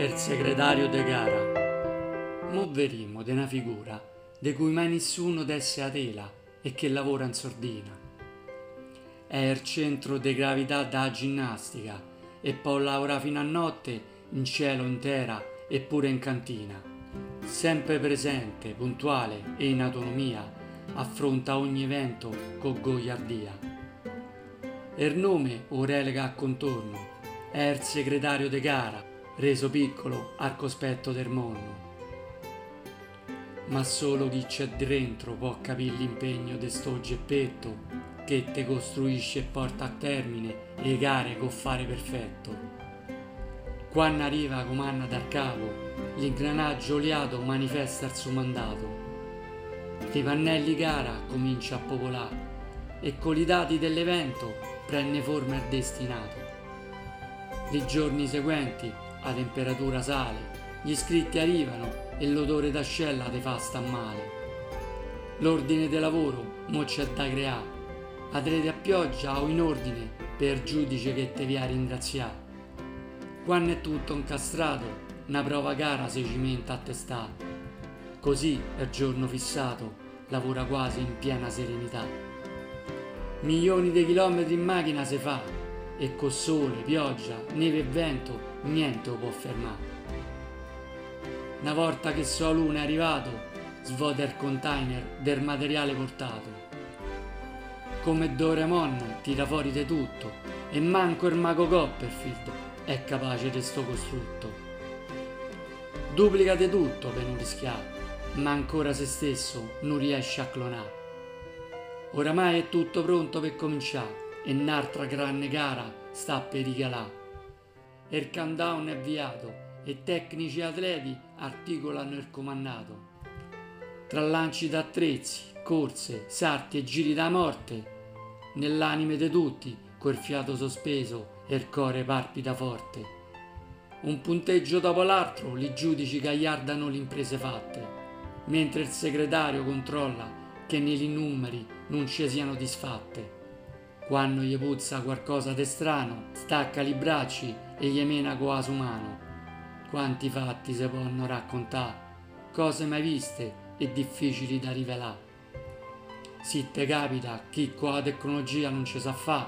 il segretario de gara. Mo verimo de una figura de cui mai nessuno desse a tela e che lavora in sordina. È il centro de gravità da ginnastica e poi lavora fino a notte in cielo intera e pure in cantina. Sempre presente, puntuale e in autonomia, affronta ogni evento con goiardia. Il nome o relega a contorno è il segretario de gara, reso piccolo al cospetto del mondo. Ma solo chi c'è dentro può capire l'impegno de sto geppetto che te costruisce e porta a termine le gare con fare perfetto. Quando arriva comanna dal capo, l'ingranaggio oliato manifesta il suo mandato. I pannelli gara comincia a popolare e con i dati dell'evento prende forma il destinato. I giorni seguenti la temperatura sale, gli iscritti arrivano e l'odore d'ascella te fa sta male. L'ordine di lavoro mo c'è da creare, adrete a pioggia o in ordine per giudice che te vi ha ringraziato. Quando è tutto incastrato, una prova gara si cimenta a testare. Così, il giorno fissato, lavora quasi in piena serenità. Milioni di chilometri in macchina si fa e con sole, pioggia, neve e vento niente lo può fermare. Una volta che sulla luna è arrivato, svuota il container del materiale portato. Come Doraemon tira fuori di tutto e manco il mago Copperfield è capace di sto costrutto. Duplica di tutto per non rischiare, ma ancora se stesso non riesce a clonare. Oramai è tutto pronto per cominciare e un'altra grande gara sta per rigalare. Il countdown è avviato e tecnici atleti articolano il comandato. Tra lanci d'attrezzi, corse, sarti e giri da morte, nell'anime di tutti quel fiato sospeso e il core palpita forte. Un punteggio dopo l'altro, i giudici gagliardano le imprese fatte, mentre il segretario controlla che negli numeri non ci siano disfatte. Quando gli puzza qualcosa di strano, stacca i bracci e gli mena con la su mano. Quanti fatti si possono raccontare, cose mai viste e difficili da rivelare. Se te capita chi con la tecnologia non ci sa fa,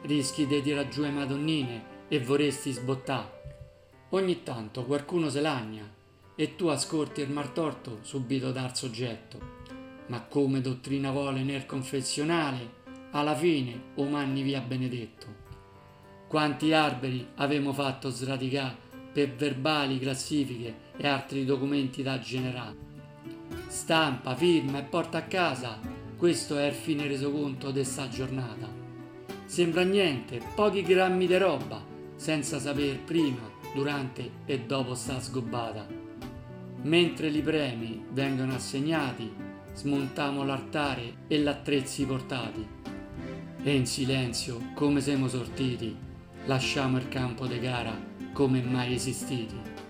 rischi di tirare giù le madonnine e vorresti sbottare. Ogni tanto qualcuno se lagna e tu ascolti il martorto subito dal soggetto. Ma come dottrina vuole nel confessionale, alla fine o manni via benedetto. Quanti alberi avemo fatto sradicare per verbali, classifiche e altri documenti da generare. Stampa, firma e porta a casa, questo è il fine resoconto di sta giornata. Sembra niente, pochi grammi di roba, senza saper prima, durante e dopo sta sgobbata. Mentre i premi vengono assegnati, smontiamo l'altare e l'attrezzi portati e in silenzio, come siamo sortiti, lasciamo il campo de gara come mai esistiti.